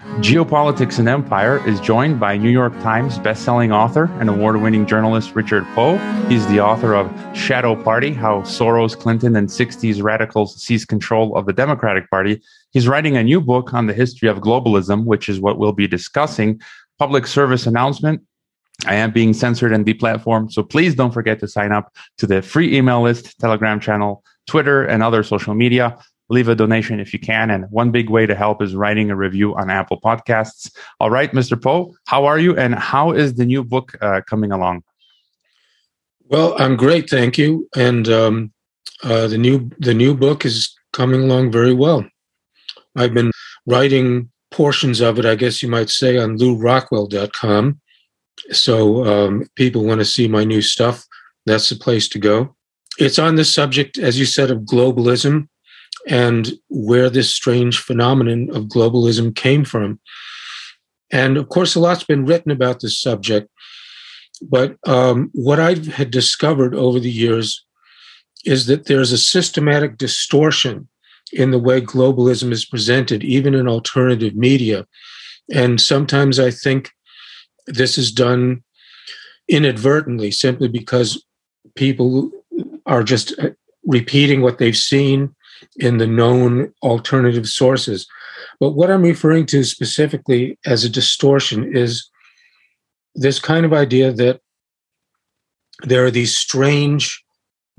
Geopolitics and Empire is joined by New York Times bestselling author and award winning journalist Richard Poe. He's the author of Shadow Party How Soros, Clinton, and 60s radicals seized control of the Democratic Party. He's writing a new book on the history of globalism, which is what we'll be discussing. Public service announcement I am being censored and deplatformed, so please don't forget to sign up to the free email list, Telegram channel, Twitter, and other social media leave a donation if you can. And one big way to help is writing a review on Apple Podcasts. All right, Mr. Poe, how are you? And how is the new book uh, coming along? Well, I'm great, thank you. And um, uh, the new the new book is coming along very well. I've been writing portions of it, I guess you might say, on lewrockwell.com. So um, people want to see my new stuff. That's the place to go. It's on the subject, as you said, of globalism and where this strange phenomenon of globalism came from. And of course, a lot's been written about this subject. But um, what I had discovered over the years is that there's a systematic distortion in the way globalism is presented, even in alternative media. And sometimes I think this is done inadvertently simply because people are just uh, repeating what they've seen in the known alternative sources. But what I'm referring to specifically as a distortion is this kind of idea that there are these strange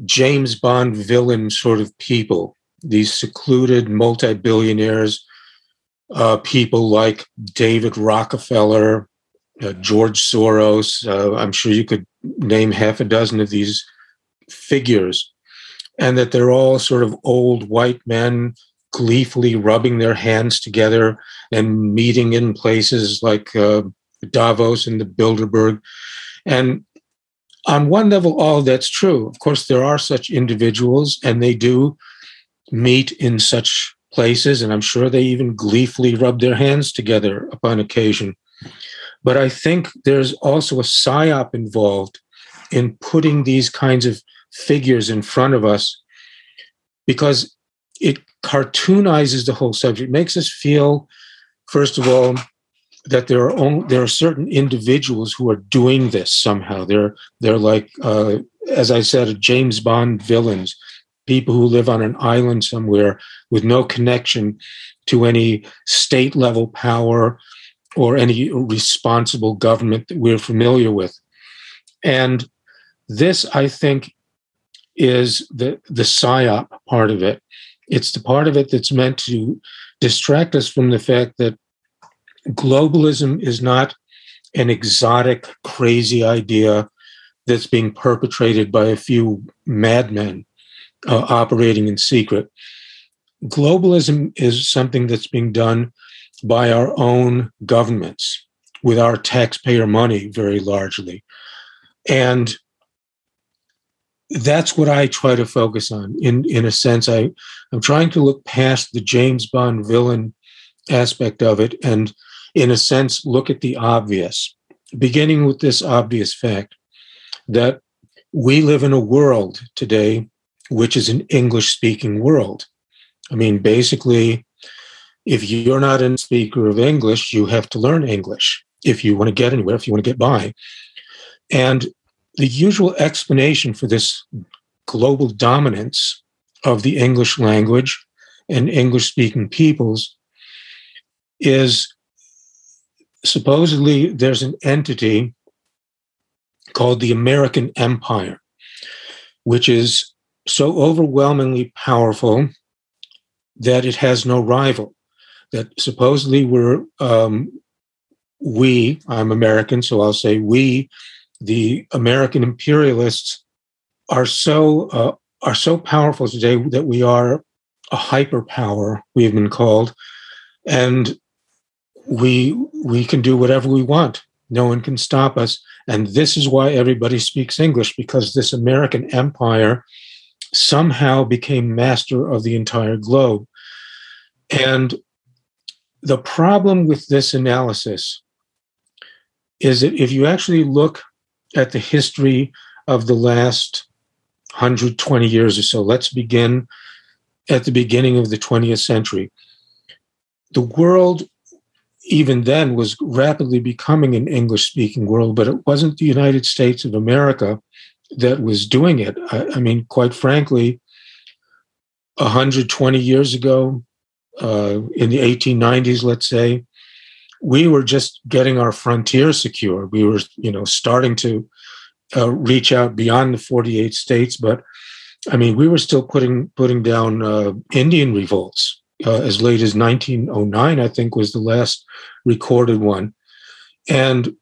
James Bond villain sort of people, these secluded multi billionaires, uh, people like David Rockefeller, uh, George Soros. Uh, I'm sure you could name half a dozen of these figures and that they're all sort of old white men gleefully rubbing their hands together and meeting in places like uh, Davos and the Bilderberg. And on one level, all that's true. Of course, there are such individuals, and they do meet in such places, and I'm sure they even gleefully rub their hands together upon occasion. But I think there's also a psyop involved in putting these kinds of figures in front of us because it cartoonizes the whole subject, makes us feel, first of all, that there are only, there are certain individuals who are doing this somehow. They're they're like, uh, as I said, James Bond villains, people who live on an island somewhere with no connection to any state level power or any responsible government that we're familiar with. And this, I think, is the the psyop part of it. It's the part of it that's meant to distract us from the fact that globalism is not an exotic, crazy idea that's being perpetrated by a few madmen uh, operating in secret. Globalism is something that's being done by our own governments with our taxpayer money very largely. And that's what I try to focus on. In in a sense, I I'm trying to look past the James Bond villain aspect of it, and in a sense, look at the obvious. Beginning with this obvious fact that we live in a world today which is an English speaking world. I mean, basically, if you're not a speaker of English, you have to learn English if you want to get anywhere, if you want to get by. And the usual explanation for this global dominance of the English language and English speaking peoples is supposedly there's an entity called the American Empire, which is so overwhelmingly powerful that it has no rival. That supposedly we're, um, we, I'm American, so I'll say we the American imperialists are so uh, are so powerful today that we are a hyperpower. We have been called, and we we can do whatever we want. No one can stop us. And this is why everybody speaks English because this American empire somehow became master of the entire globe. And the problem with this analysis is that if you actually look at the history of the last 120 years or so. Let's begin at the beginning of the 20th century. The world even then was rapidly becoming an English speaking world, but it wasn't the United States of America that was doing it. I, I mean, quite frankly, 120 years ago, uh, in the 1890s, let's say, we were just getting our frontier secure. We were, you know, starting to uh, reach out beyond the 48 states, but I mean, we were still putting putting down uh, Indian revolts uh, as late as 1909. I think was the last recorded one. And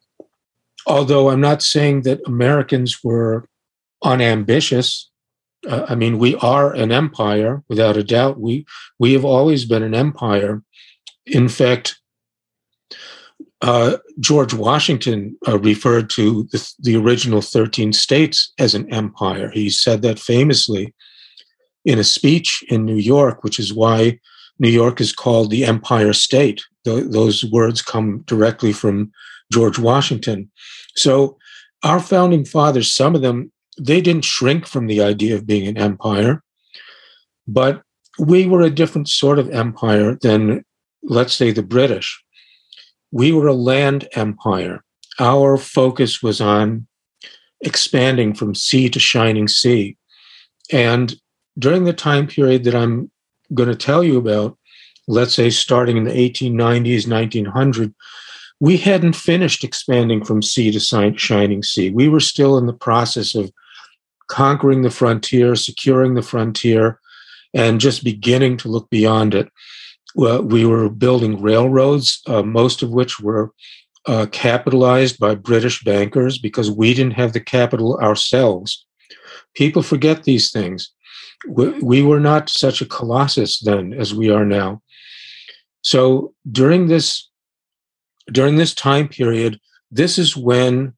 although I'm not saying that Americans were unambitious, uh, I mean, we are an empire without a doubt. We we have always been an empire. In fact, uh, George Washington uh, referred to the, the, original 13 states as an empire. He said that famously in a speech in New York, which is why New York is called the Empire State. The, those words come directly from George Washington. So, our founding fathers, some of them, they didn't shrink from the idea of being an empire, but we were a different sort of empire than, let's say, the British we were a land empire. Our focus was on expanding from sea to shining sea. And during the time period that I'm going to tell you about, let's say starting in the 1890s, 1900, we hadn't finished expanding from sea to shining sea. We were still in the process of conquering the frontier, securing the frontier, and just beginning to look beyond it well, we were building railroads, uh, most of which were uh, capitalized by British bankers because we didn't have the capital ourselves. People forget these things. We, we were not such a colossus then as we are now. So during this during this time period, this is when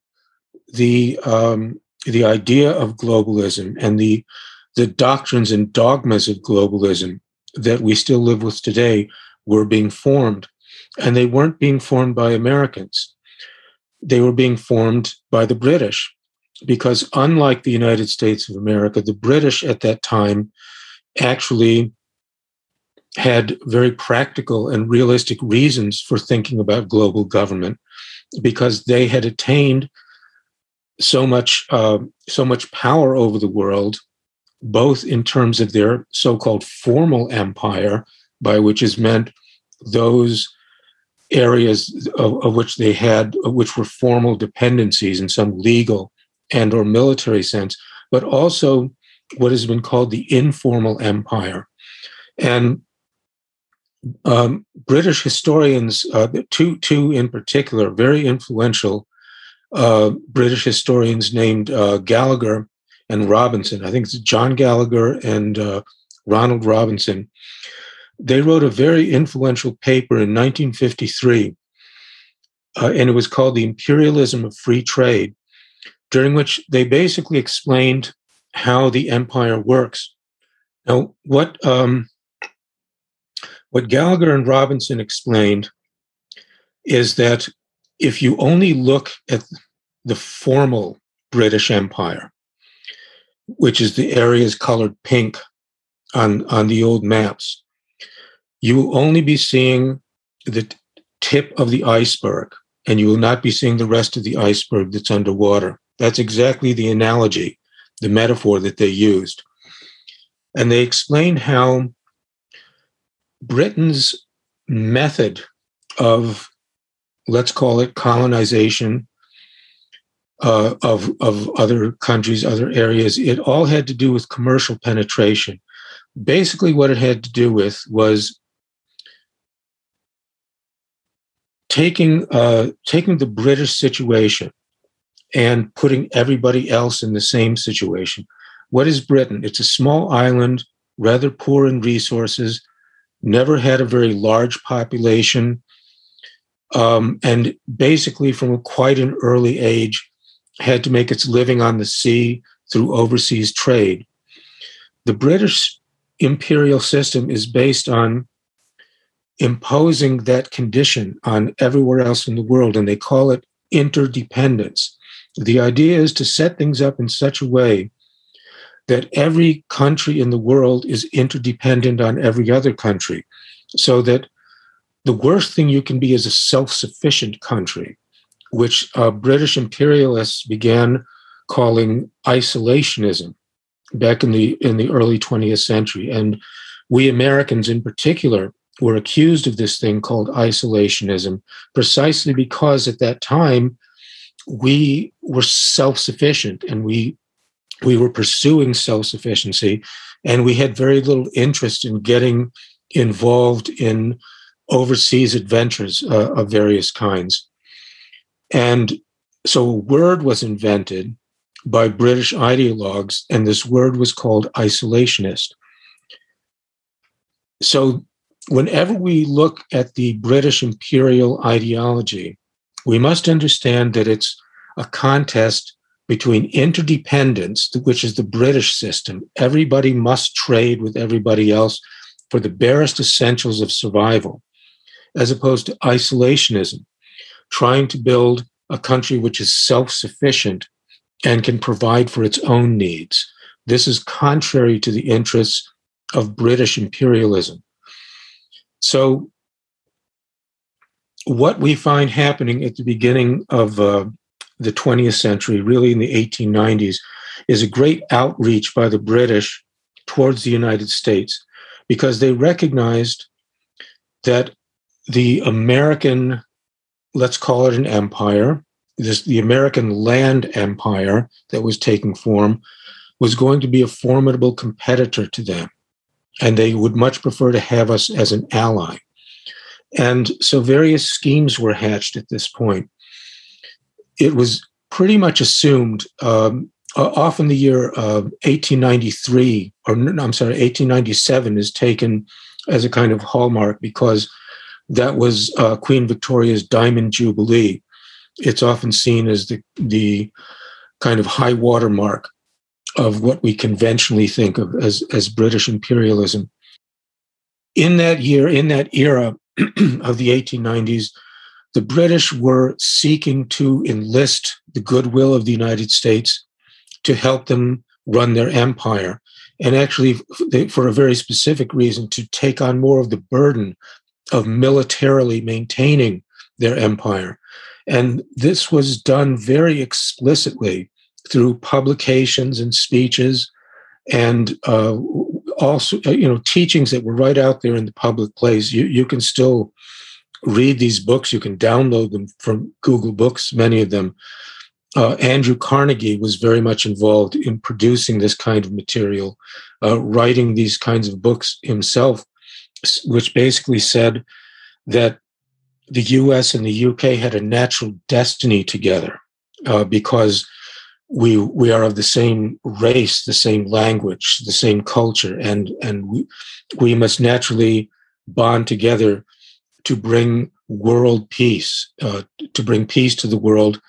the um, the idea of globalism and the the doctrines and dogmas of globalism that we still live with today were being formed. And they weren't being formed by Americans, they were being formed by the British. Because unlike the United States of America, the British at that time actually had very practical and realistic reasons for thinking about global government because they had attained so much uh, so much power over the world both in terms of their so called formal empire, by which is meant those areas of, of, which they had, which were formal dependencies in some legal and or military sense, but also what has been called the informal empire. And um, British historians, uh, two, two in particular, very influential uh, British historians named uh, Gallagher and Robinson. I think it's John Gallagher and uh, Ronald Robinson. They wrote a very influential paper in 1953, uh, and it was called The Imperialism of Free Trade, during which they basically explained how the empire works. Now, what um, what Gallagher and Robinson explained is that if you only look at the formal British Empire, which is the areas colored pink on, on the old maps, you will only be seeing the tip of the iceberg and you will not be seeing the rest of the iceberg that's underwater. That's exactly the analogy, the metaphor that they used. And they explain how Britain's method of, let's call it colonization, uh, of of other countries, other areas. It all had to do with commercial penetration. Basically, what it had to do with was taking uh, taking the British situation and putting everybody else in the same situation. What is Britain? It's a small island, rather poor in resources, never had a very large population, um, and basically from quite an early age had to make its living on the sea through overseas trade. The British imperial system is based on imposing that condition on everywhere else in the world, and they call it interdependence. The idea is to set things up in such a way that every country in the world is interdependent on every other country, so that the worst thing you can be is a self sufficient country, which uh, British imperialists began calling isolationism back in the in the early 20th century. And we Americans in particular were accused of this thing called isolationism precisely because at that time we were self-sufficient and we we were pursuing self-sufficiency and we had very little interest in getting involved in overseas adventures uh, of various kinds and so a word was invented by british ideologues and this word was called isolationist so whenever we look at the british imperial ideology we must understand that it's a contest between interdependence, which is the British system. Everybody must trade with everybody else for the barest essentials of survival, as opposed to isolationism, trying to build a country which is self sufficient and can provide for its own needs. This is contrary to the interests of British imperialism. So, what we find happening at the beginning of uh, the 20th century, really in the 1890s, is a great outreach by the British towards the United States because they recognized that the American, let's call it an empire, this, the American land empire that was taking form was going to be a formidable competitor to them. And they would much prefer to have us as an ally. And so various schemes were hatched at this point. It was pretty much assumed, um, often the year of 1893, or I'm sorry, 1897 is taken as a kind of hallmark because that was uh, Queen Victoria's Diamond Jubilee. It's often seen as the, the kind of high watermark of what we conventionally think of as, as British imperialism. In that year, in that era, of the 1890s, the British were seeking to enlist the goodwill of the United States to help them run their empire. And actually, for a very specific reason, to take on more of the burden of militarily maintaining their empire. And this was done very explicitly through publications and speeches and uh, also uh, you know teachings that were right out there in the public place. You you can still read these books. You can download them from google books many of them. Uh, andrew carnegie was very much involved in producing this kind of material uh, writing these kinds of books himself which basically said that the us and the uk had a natural destiny together uh, because we we are of the same race, the same language, the same culture, and and we we must naturally bond together to bring world peace, uh, to bring peace to the world,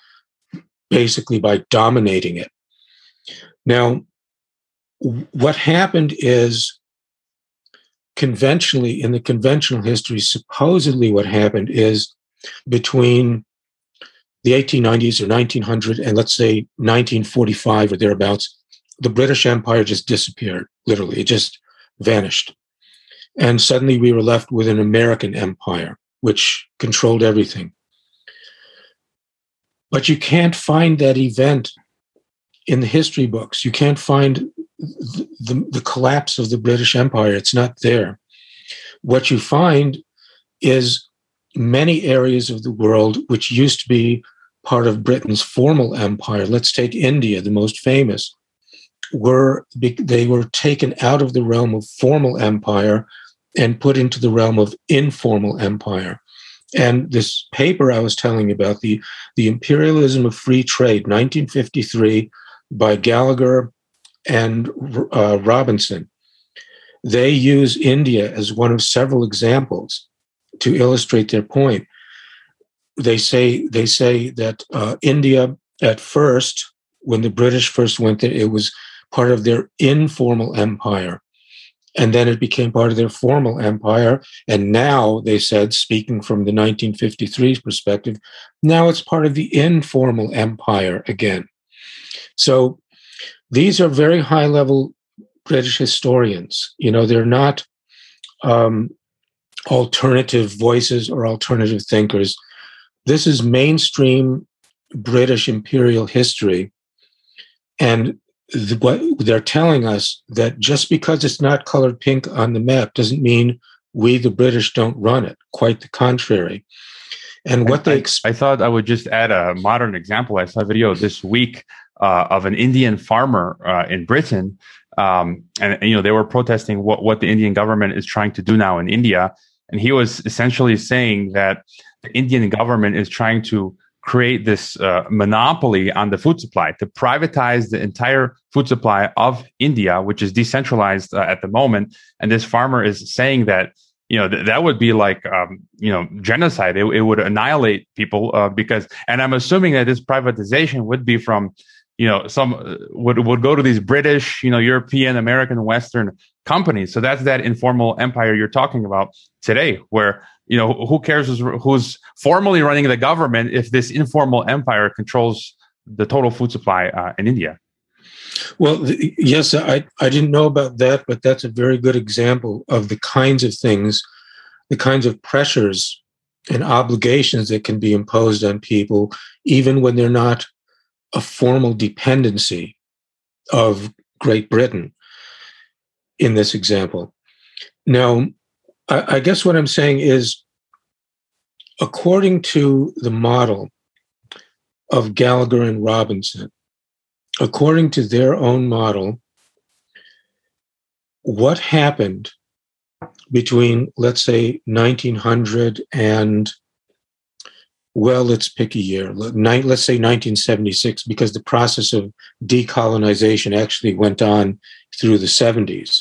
basically by dominating it. Now, what happened is conventionally in the conventional history, supposedly what happened is between the 1890s or 1900 and let's say 1945 or thereabouts, the British Empire just disappeared, literally. It just vanished. And suddenly we were left with an American empire, which controlled everything. But you can't find that event in the history books. You can't find the, the, collapse of the British Empire. It's not there. What you find is many areas of the world which used to be part of Britain's formal empire, let's take India, the most famous, were they were taken out of the realm of formal empire and put into the realm of informal empire. And this paper I was telling you about, the, the Imperialism of Free Trade, 1953, by Gallagher and uh, Robinson, they use India as one of several examples to illustrate their point they say they say that uh, India at first, when the British first went there, it was part of their informal empire, and then it became part of their formal empire. And now they said, speaking from the 1953 perspective, now it's part of the informal empire again. So these are very high level British historians. You know, they're not um, alternative voices or alternative thinkers. This is mainstream British imperial history. And the, what they're telling us that just because it's not colored pink on the map doesn't mean we, the British, don't run it. Quite the contrary. And what I, they I, I thought I would just add a modern example. I saw a video this week uh, of an Indian farmer uh, in Britain, um, and, and you know they were protesting what what the Indian government is trying to do now in India, and he was essentially saying that the Indian government is trying to create this uh, monopoly on the food supply to privatize the entire food supply of India, which is decentralized uh, at the moment. And this farmer is saying that you know th- that would be like um, you know genocide. It, it would annihilate people uh, because, and I'm assuming that this privatization would be from you know some uh, would would go to these British, you know, European, American, Western companies. So that's that informal empire you're talking about today, where you know who cares who's, who's formally running the government if this informal empire controls the total food supply uh, in India. Well, the, yes, I, I didn't know about that, but that's a very good example of the kinds of things, the kinds of pressures and obligations that can be imposed on people, even when they're not a formal dependency of Great Britain in this example. Now, I, I guess what I'm saying is, according to the model of Gallagher and Robinson, according to their own model, what happened between, let's say, 1900 and, well, let's pick a year, let's say 1976, because the process of decolonization actually went on through the 70s.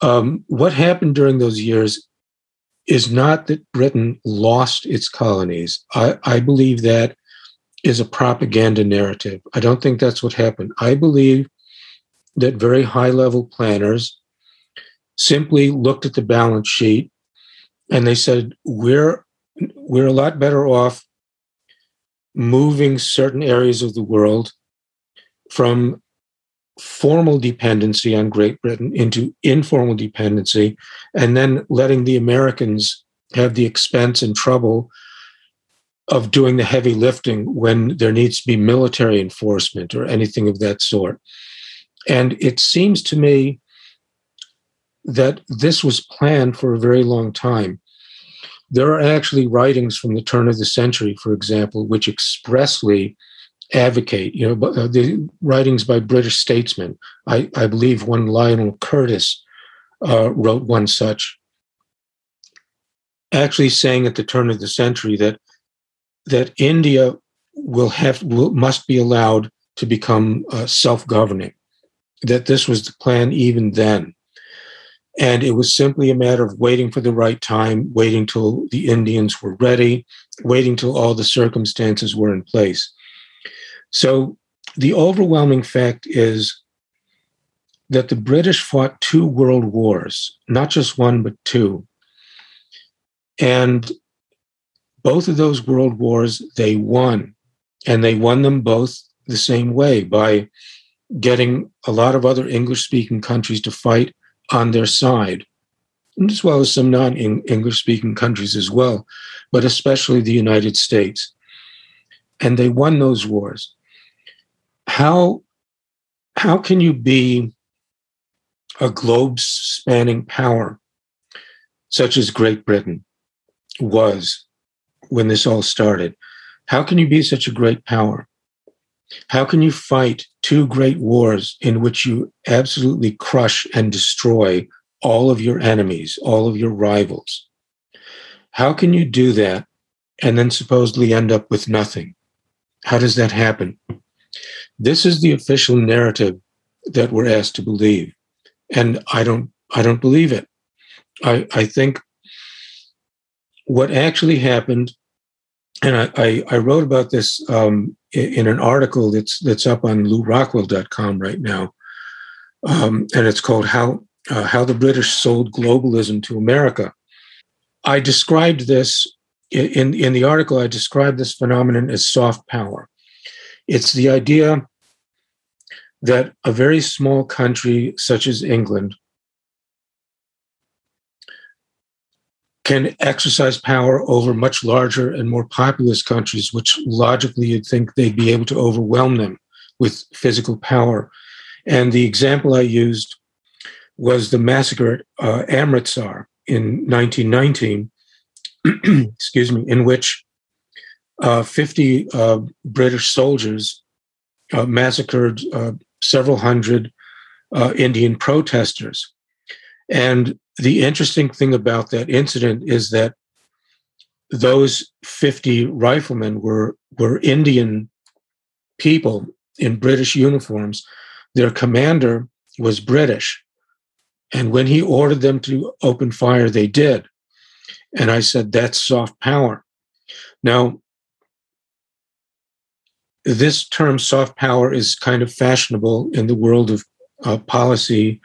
Um, what happened during those years is not that Britain lost its colonies. I, I believe that is a propaganda narrative. I don't think that's what happened. I believe that very high level planners simply looked at the balance sheet and they said, we're, we're a lot better off moving certain areas of the world from formal dependency on Great Britain into informal dependency, and then letting the Americans have the expense and trouble of doing the heavy lifting when there needs to be military enforcement or anything of that sort. And it seems to me that this was planned for a very long time. There are actually writings from the turn of the century, for example, which expressly advocate, you know, uh, the writings by British statesmen. I, I believe one Lionel Curtis uh, wrote one such, actually saying at the turn of the century that that India will have will, must be allowed to become uh, self-governing. That this was the plan even then. And it was simply a matter of waiting for the right time, waiting till the Indians were ready, waiting till all the circumstances were in place. So the overwhelming fact is that the British fought two world wars, not just one, but two. And both of those world wars, they won. And they won them both the same way by getting a lot of other English speaking countries to fight on their side, as well as some non English speaking countries as well, but especially the United States. And they won those wars how how can you be a globe spanning power such as Great Britain was when this all started? How can you be such a great power? How can you fight two great wars in which you absolutely crush and destroy all of your enemies, all of your rivals? How can you do that and then supposedly end up with nothing? How does that happen? This is the official narrative that we're asked to believe. And I don't I don't believe it. I, I think what actually happened, and I, I, I wrote about this um, in, an article that's that's up on lewrockwell.com right now. Um, and it's called How uh, How the British Sold Globalism to America. I described this in, in the article, I described this phenomenon as soft power. It's the idea that a very small country such as England can exercise power over much larger and more populous countries, which logically you'd think they'd be able to overwhelm them with physical power. And the example I used was the massacre at uh, Amritsar in 1919, excuse me, in which uh, 50 uh, British soldiers uh, massacred uh, several hundred uh, Indian protesters. And the interesting thing about that incident is that those 50 riflemen were, were Indian people in British uniforms. Their commander was British. And when he ordered them to open fire, they did. And I said, that's soft power. Now, this term soft power is kind of fashionable in the world of uh, policy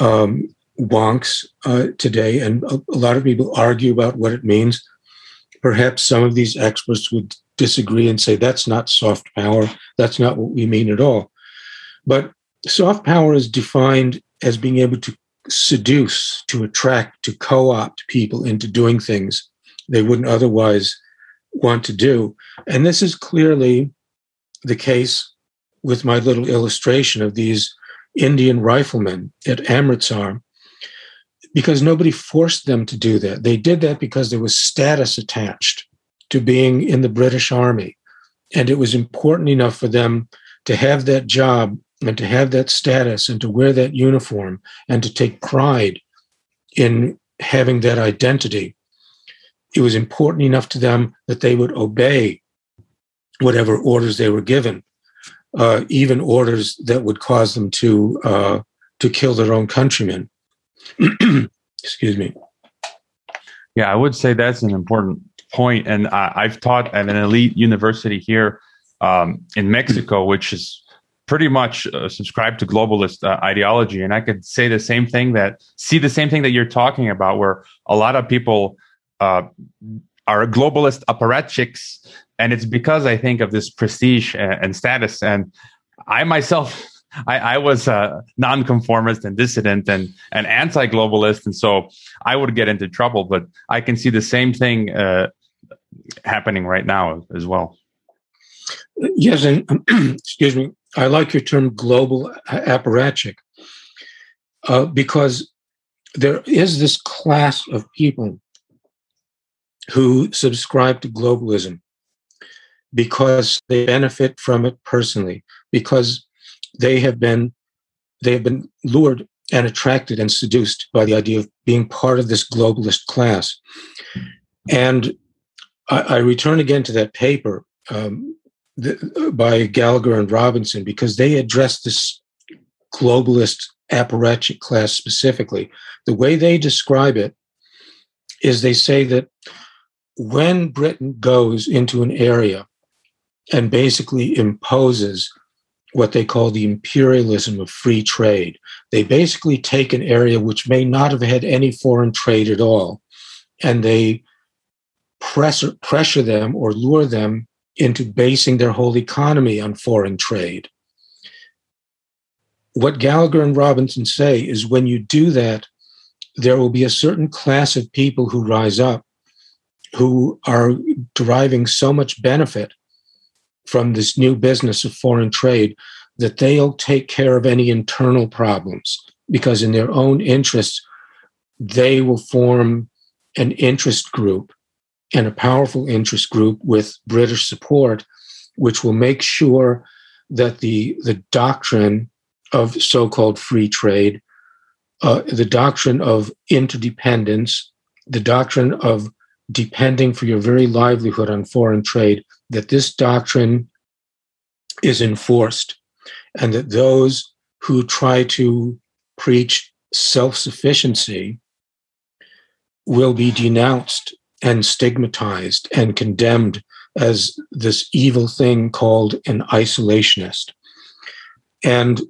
um, wonks uh, today, and a, a, lot of people argue about what it means. Perhaps some of these experts would disagree and say that's not soft power, that's not what we mean at all. But soft power is defined as being able to seduce, to attract, to co opt people into doing things they wouldn't otherwise want to do. And this is clearly the case with my little illustration of these Indian riflemen at Amritsar because nobody forced them to do that. They did that because there was status attached to being in the British Army. And it was important enough for them to have that job and to have that status and to wear that uniform and to take pride in having that identity. It was important enough to them that they would obey whatever orders they were given, uh, even orders that would cause them to uh, to kill their own countrymen. Excuse me. Yeah, I would say that's an important point, and I, I've taught at an elite university here um, in Mexico, which is pretty much uh, subscribed to globalist uh, ideology and i could say the same thing that see the same thing that you're talking about where a lot of people uh, are globalist apparatchiks and it's because i think of this prestige and, and status and i myself I, I was a nonconformist and dissident and, and anti-globalist, and so I would get into trouble. But I can see the same thing uh, happening right now as well. Yes, and excuse me, I like your term global apparatchik uh, because there is this class of people who subscribe to globalism because they benefit from it personally, because they have been they have been lured and attracted and seduced by the idea of being part of this globalist class. And I, I return again to that paper um, the, by Gallagher and Robinson because they address this globalist apparatchik class specifically. The way they describe it is they say that when Britain goes into an area and basically imposes what they call the imperialism of free trade, they basically take an area which may not have had any foreign trade at all and they pressure, pressure them or lure them into basing their whole economy on foreign trade. What Gallagher and Robinson say is when you do that, there will be a certain class of people who rise up who are deriving so much benefit from this new business of foreign trade that they'll take care of any internal problems because, in their own interests, they will form an interest group and a powerful interest group with British support, which will make sure that the, the doctrine of so called free trade, uh, the doctrine of interdependence, the doctrine of depending for your very livelihood on foreign trade, that this doctrine is enforced, and that those who try to preach self sufficiency will be denounced and stigmatized and condemned as this evil thing called an isolationist. And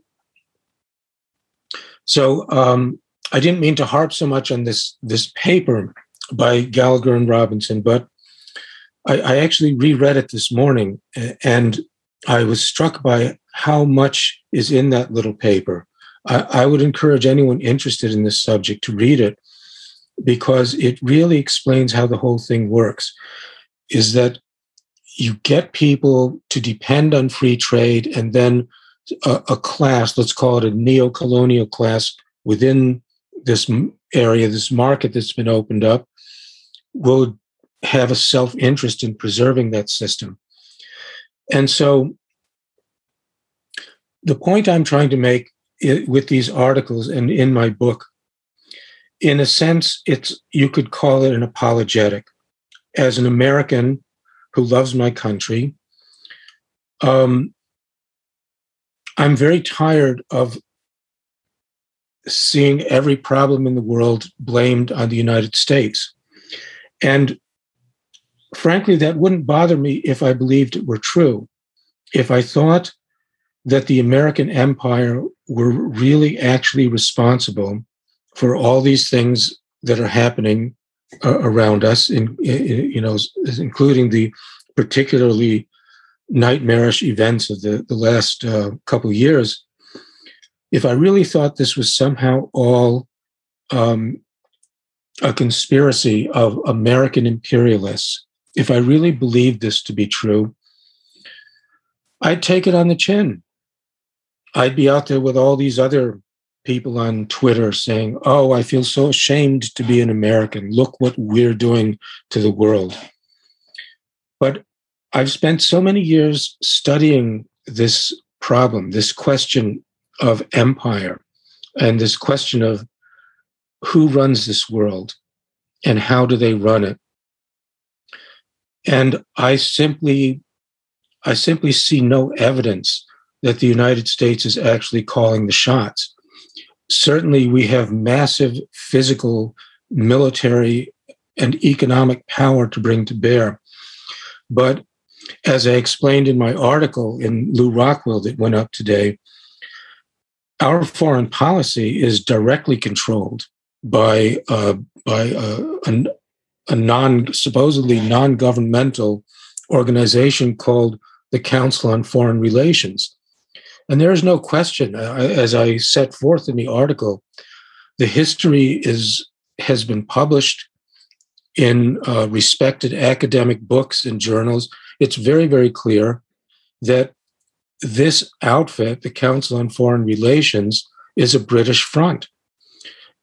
so um, I didn't mean to harp so much on this, this paper by Gallagher and Robinson, but I, I actually reread it this morning and I was struck by how much is in that little paper. I, I would encourage anyone interested in this subject to read it because it really explains how the whole thing works. Is that you get people to depend on free trade, and then a, a class, let's call it a neo colonial class within this area, this market that's been opened up, will have a self interest in preserving that system. And so the point I'm trying to make with these articles and in my book, in a sense, it's you could call it an apologetic. As an American who loves my country, um, I'm very tired of seeing every problem in the world blamed on the United States. And frankly, that wouldn't bother me if I believed it were true. If I thought that the American empire were really actually responsible for all these things that are happening uh, around us, in, in, you know, including the particularly nightmarish events of the, the last uh, couple years, if I really thought this was somehow all um, a conspiracy of American imperialists, if I really believed this to be true, I'd take it on the chin. I'd be out there with all these other people on Twitter saying, Oh, I feel so ashamed to be an American. Look what we're doing to the world. But I've spent so many years studying this problem, this question of empire, and this question of who runs this world and how do they run it. And I simply, I simply see no evidence that the United States is actually calling the shots. Certainly, we have massive physical, military, and economic power to bring to bear. But as I explained in my article in Lew Rockwell that went up today, our foreign policy is directly controlled by uh, by uh, a, a non supposedly non governmental organization called the Council on Foreign Relations, and there is no question, uh, as I set forth in the article, the history is has been published in uh, respected academic books and journals it's very, very clear that this outfit, the Council on Foreign Relations, is a British front.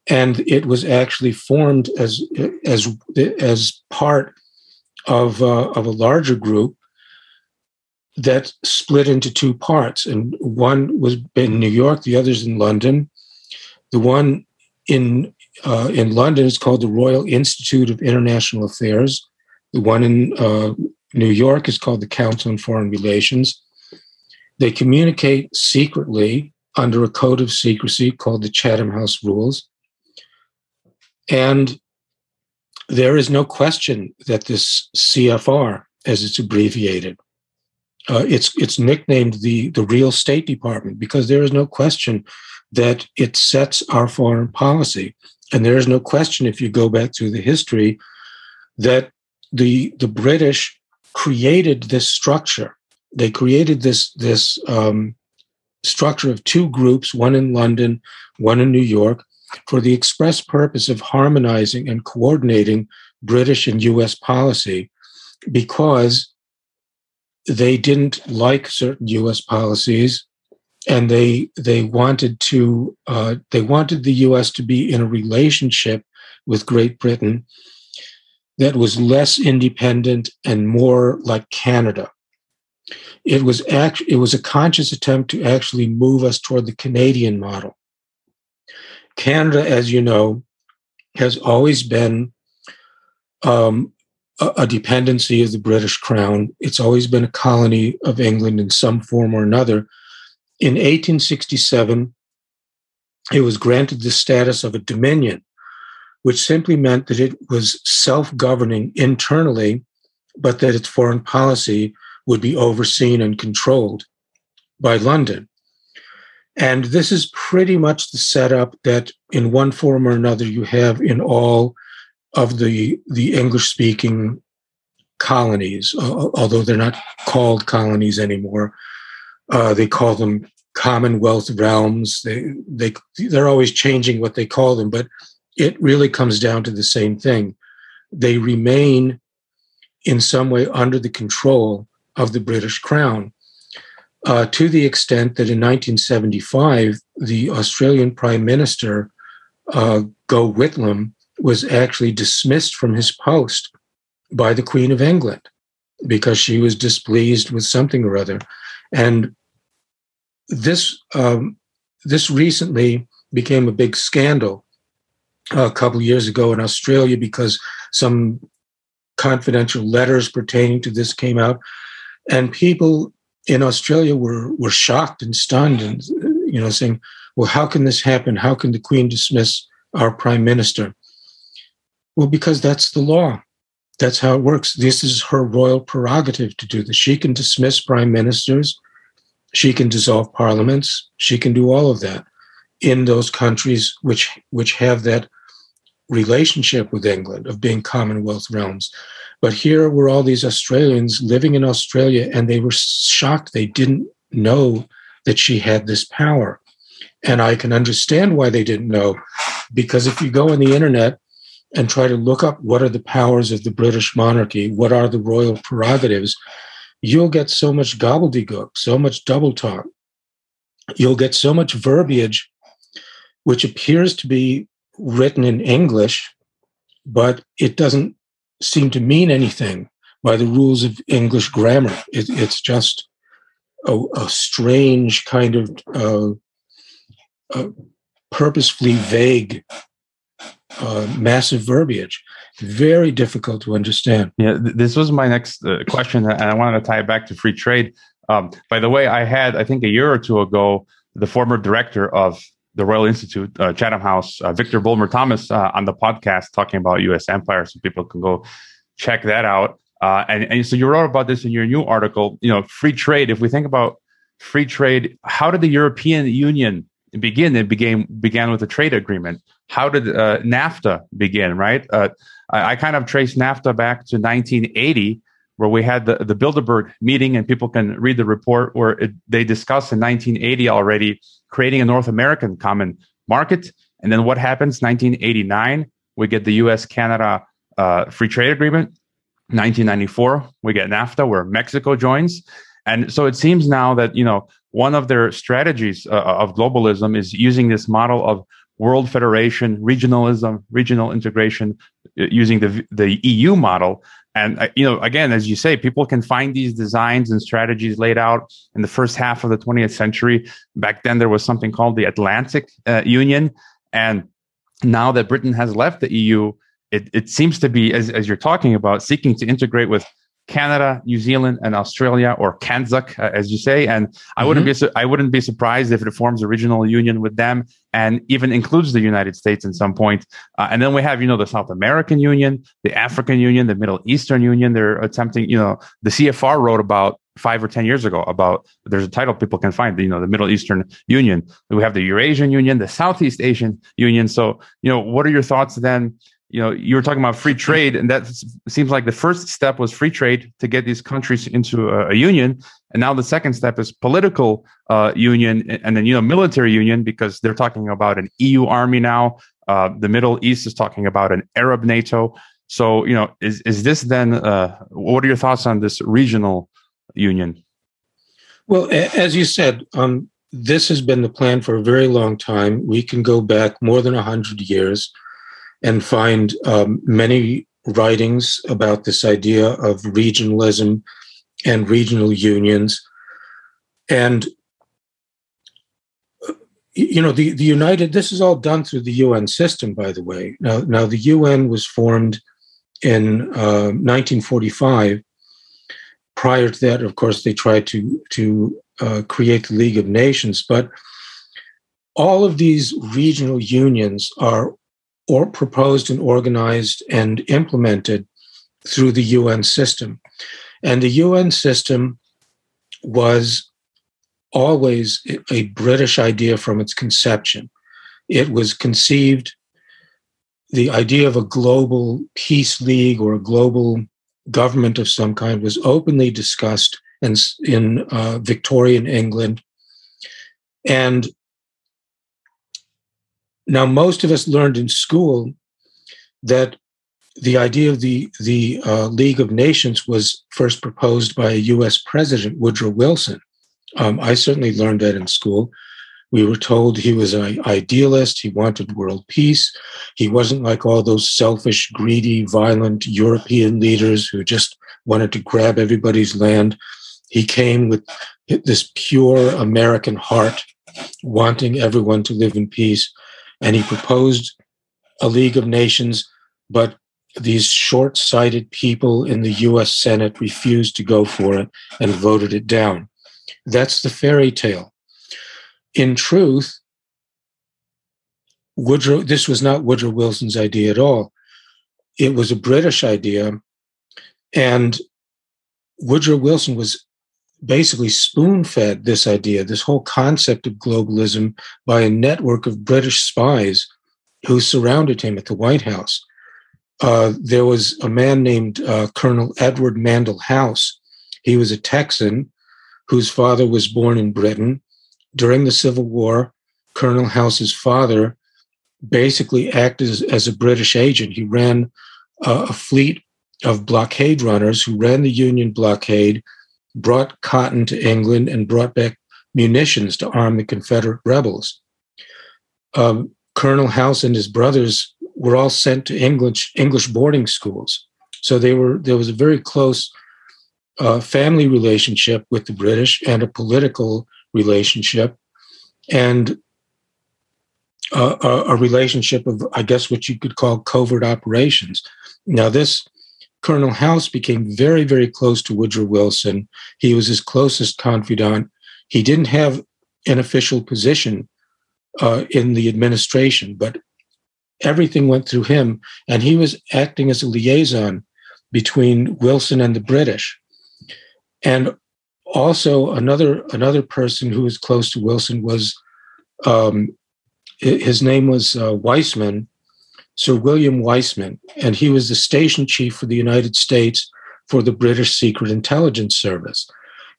And it was actually formed as, as, as part of, uh, of a larger group that split into two parts. And one was in New York, the other's in London. The one in, uh, in London is called the Royal Institute of International Affairs. The one in uh, New York is called the Council on Foreign Relations. They communicate secretly under a code of secrecy called the Chatham House Rules. And there is no question that this CFR, as it's abbreviated, uh, it's it's nicknamed the the real State Department because there is no question that it sets our foreign policy, and there is no question if you go back through the history that the the British created this structure. They created this this um, structure of two groups, one in London, one in New York, for the express purpose of harmonizing and coordinating British and U.S. policy, because they didn't like certain U.S. policies, and they they wanted to uh, they wanted the U.S. to be in a relationship with Great Britain that was less independent and more like Canada. It was act- it was a conscious attempt to actually move us toward the Canadian model. Canada, as you know, has always been um, a, a dependency of the British Crown. It's always been a colony of England in some form or another. In 1867, it was granted the status of a dominion which simply meant that it was self governing internally, but that its foreign policy would be overseen and controlled by London. And this is pretty much the setup that, in one form or another, you have in all of the, the English speaking colonies, uh, although they're not called colonies anymore. Uh, they call them Commonwealth realms. They, they, they're always changing what they call them, but it really comes down to the same thing. They remain in some way under the control of the British Crown. Uh, to the extent that in 1975, the Australian Prime Minister, uh, Gough Whitlam, was actually dismissed from his post by the Queen of England because she was displeased with something or other. And this um, this recently became a big scandal a couple of years ago in Australia because some confidential letters pertaining to this came out, and people in Australia were were shocked and stunned, and you know, saying, "Well, how can this happen? How can the Queen dismiss our Prime Minister?" Well, because that's the law. That's how it works. This is her royal prerogative to do this. She can dismiss prime ministers. She can dissolve parliaments. She can do all of that in those countries which which have that relationship with England of being Commonwealth realms. But here were all these Australians living in Australia, and they were shocked. They didn't know that she had this power. And I can understand why they didn't know, because if you go on the internet and try to look up what are the powers of the British monarchy, what are the royal prerogatives, you'll get so much gobbledygook, so much double talk. You'll get so much verbiage which appears to be written in English, but it doesn't seem to mean anything by the rules of English grammar. It, it's just a, a, strange kind of uh, purposefully vague uh, massive verbiage. Very difficult to understand. Yeah, th- this was my next uh, question, and I wanted to tie it back to free trade. Um, by the way, I had, I think, a year or two ago, the former director of the Royal Institute, uh, Chatham House, uh, Victor Bulmer Thomas, uh, on the podcast talking about U.S. empire, so people can go check that out. Uh, and, and so you wrote about this in your new article. You know, free trade. If we think about free trade, how did the European Union begin? It began began with a trade agreement. How did uh, NAFTA begin? Right. I, I, kind of trace NAFTA back to 1980, where we had the the Bilderberg meeting, and people can read the report where it, they discussed in 1980 already creating a North American common market. And then what happens? 1989, we get the U.S. Canada uh, free trade agreement. 1994, we get NAFTA, where Mexico joins. And so it seems now that you know one of their strategies uh, of globalism is using this model of world federation, regionalism, regional integration, uh, using the the EU model. And uh, you know, again, as you say, people can find these designs and strategies laid out in the first half of the 20th century. Back then, there was something called the Atlantic uh, Union, and now that Britain has left the EU, it, it seems to be, as, as you're talking about, seeking to integrate with Canada, New Zealand, and Australia, or CANZUK, uh, as you say. And I mm-hmm. wouldn't be su- I wouldn't be surprised if it forms a regional union with them, and even includes the United States in some point. Uh, and then we have, you know, the South American Union, the African Union, the Middle Eastern Union. They're attempting, you know, the CFR wrote about five or ten years ago about there's a title people can find you know the middle eastern union we have the eurasian union the southeast asian union so you know what are your thoughts then you know you were talking about free trade and that seems like the first step was free trade to get these countries into a, a union. And now the second step is political uh, union and then you know military union because they're talking about an eu army now. Uh, the middle east is talking about an arab nato. So you know is, is this then uh, what are your thoughts on this regional union? Well as you said um, this has been the plan for a very long time. We can go back more than 100 years and find um, many writings about this idea of regionalism and regional unions. And, you know, the, the United, this is all done through the UN system, by the way. Now, now the UN was formed in uh, 1945. Prior to that, of course, they tried to, to uh, create the League of Nations, but all of these regional unions are or proposed and organized and implemented through the UN system. And the UN system was always a British idea from its conception. It was conceived, the idea of a global peace league or a global government of some kind was openly discussed in, in uh, Victorian England. And now, most of us learned in school that the idea of the the uh, League of Nations was first proposed by a U.S. president, Woodrow Wilson. Um, I certainly learned that in school. We were told he was an idealist. He wanted world peace. He wasn't like all those selfish, greedy, violent European leaders who just wanted to grab everybody's land. He came with this pure American heart, wanting everyone to live in peace. And he proposed a League of Nations, but these short sighted people in the US Senate refused to go for it and voted it down. That's the fairy tale. In truth, Woodrow, this was not Woodrow Wilson's idea at all. It was a British idea. And Woodrow Wilson was basically spoon fed this idea, this whole concept of globalism by a network of British spies who surrounded him at the White House. Uh, there was a man named uh, Colonel Edward Mandell House. He was a Texan whose father was born in Britain. During the Civil War, Colonel House's father basically acted as, as a British agent. He ran uh, a fleet of blockade runners who ran the Union blockade, brought cotton to England, and brought back munitions to arm the Confederate rebels. Um, Colonel House and his brothers were all sent to English English boarding schools. So they were there was a very close uh, family relationship with the British and a political relationship, and uh, a, a, relationship of I guess what you could call covert operations. Now this Colonel House became very very close to Woodrow Wilson. He was his closest confidant. He didn't have an official position uh, in the administration, but everything went through him, and he was acting as a liaison between Wilson and the British. And also another another person who was close to Wilson was um, his name was uh, Wiseman, Sir William Wiseman, and he was the station chief for the United States for the British Secret Intelligence Service.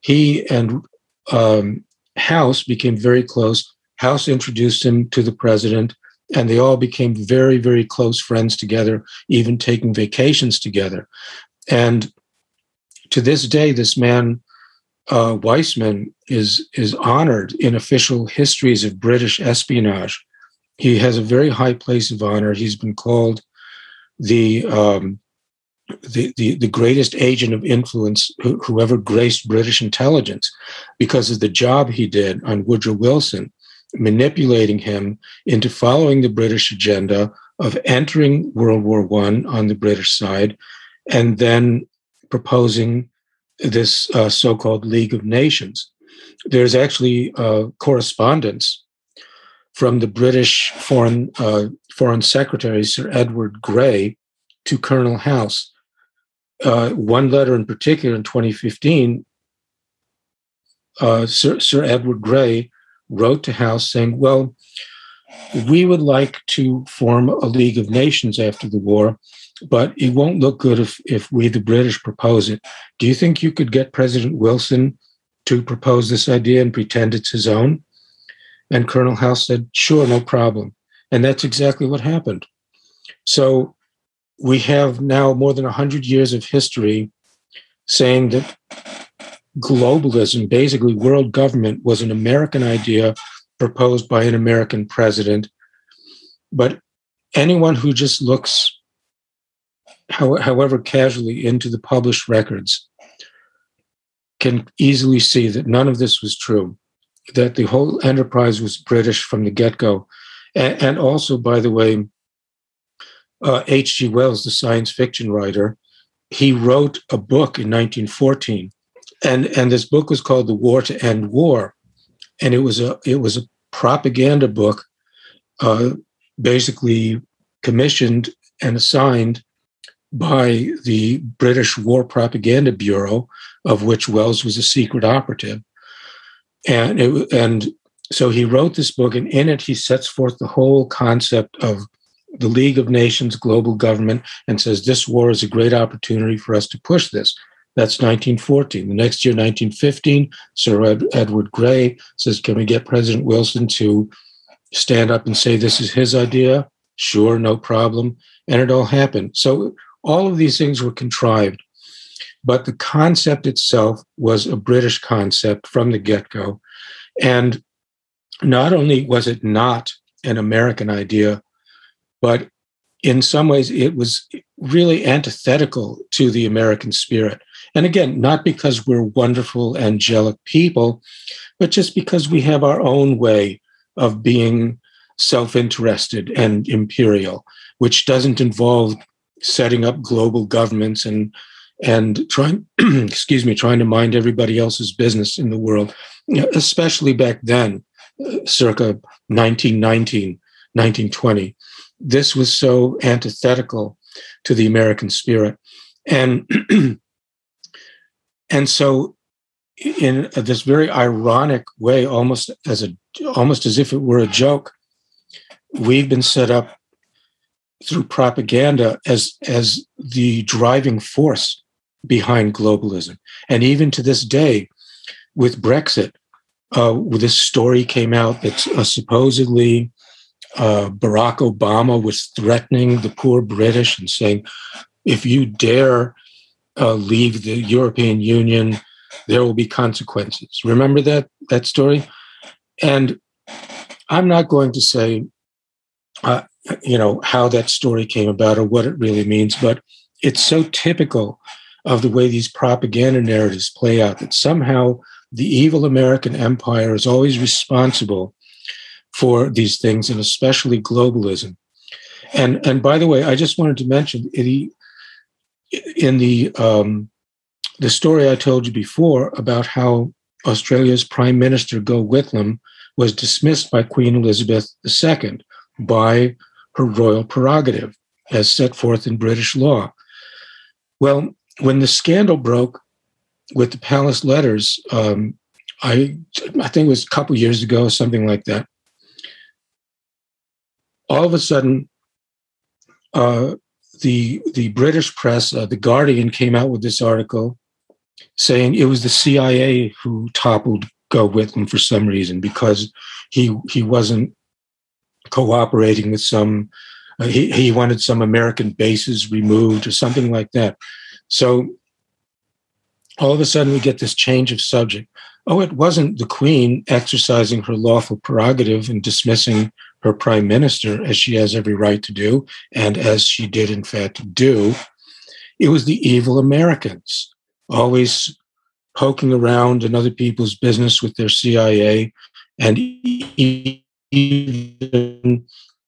He and um, House became very close. House introduced him to the president, and they all became very, very close friends together, even taking vacations together. And to this day, this man, uh, Wiseman, is, is honored in official histories of British espionage. He has a very high place of honor. He's been called the um, the, the, the greatest agent of influence who, ever graced British intelligence because of the job he did on Woodrow Wilson manipulating him into following the British agenda of entering World War One on the British side, and then proposing this uh, so-called League of Nations. There's actually uh, correspondence from the British Foreign uh, Foreign Secretary Sir Edward Grey to Colonel House. Uh, one letter in particular in 2015, uh, Sir, Sir Edward Grey wrote to House saying, well, we would like to form a League of Nations after the war, but it won't look good if, if we, the British, propose it. Do you think you could get President Wilson to propose this idea and pretend it's his own? And Colonel House said, sure, no problem. And that's exactly what happened. So we have now more than 100 years of history saying that globalism, basically world government, was an American idea proposed by an American president. But anyone who just looks, however casually, into the published records can easily see that none of this was true, that the whole enterprise was British from the get go. And, also, by the way, H.G. Uh, Wells, the science fiction writer, he wrote a book in 1914 and and this book was called The War to End War, and it was a it was a propaganda book, uh, basically commissioned and assigned by the British War Propaganda Bureau, of which Wells was a secret operative, and it, and so he wrote this book, and in it he sets forth the whole concept of the League of Nations global government and says this war is a great opportunity for us to push this. That's 1914. The next year, 1915, Sir Ed- Edward Grey says, Can we get President Wilson to stand up and say, This is his idea. Sure, no problem. And it all happened. So all of these things were contrived. But the concept itself was a British concept from the get go. And not only was it not an American idea, but in some ways it was really antithetical to the American spirit. And again, not because we're wonderful, angelic people, but just because we have our own way of being self interested and imperial, which doesn't involve setting up global governments and and trying excuse me trying to mind everybody else's business in the world. Especially back then uh, circa 1919 1920 this was so antithetical to the american spirit. And and so in this very ironic way almost as a almost as if it were a joke we've been set up through propaganda as as the driving force behind globalism. And even to this day with brexit uh, this story came out that uh, supposedly uh, barack obama was threatening the poor british and saying if you dare uh, leave the european union there will be consequences. Remember that that story? And i'm not going to say uh, you know how that story came about or what it really means but it's so typical of the way these propaganda narratives play out that somehow the evil american empire is always responsible for these things and especially globalism and and by the way i just wanted to mention in the um, the story i told you before about how australia's prime minister Gough Whitlam was dismissed by queen elizabeth ii by her royal prerogative as set forth in British law. Well, when the scandal broke with the palace letters, um, I, I think it was a couple years ago, something like that. All of a sudden, uh, the the British press, uh, the Guardian, came out with this article saying it was the CIA who toppled Gough Whitlam for some reason because he he wasn't cooperating with some uh, he, he wanted some american bases removed or something like that so all of a sudden we get this change of subject. Oh it wasn't the queen exercising her lawful prerogative and dismissing her prime minister as she has every right to do and as she did in fact do. It was the evil americans always poking around in other people's business with their cia and even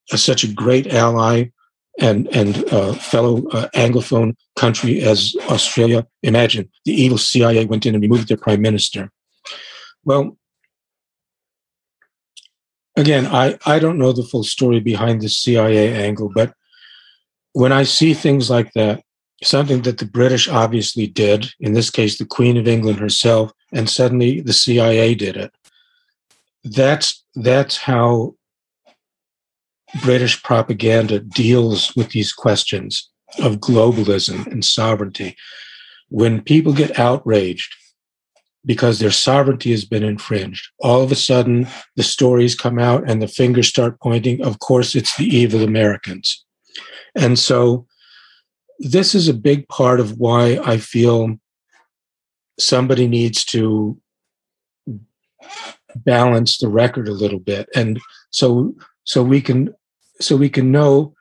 such a great ally and and uh, fellow uh, anglophone country as Australia. Imagine the evil CIA went in and removed their prime minister. Well, again, I I don't know the full story behind the CIA angle, but when I see things like that, something that the British obviously did, in this case, the Queen of England herself, and suddenly the CIA did it. That's that's how British propaganda deals with these questions of globalism and sovereignty. When people get outraged because their sovereignty has been infringed, all of a sudden the stories come out and the fingers start pointing. Of course, it's the evil Americans. And so this is a big part of why I feel somebody needs to balance the record a little bit and so so we can so we can know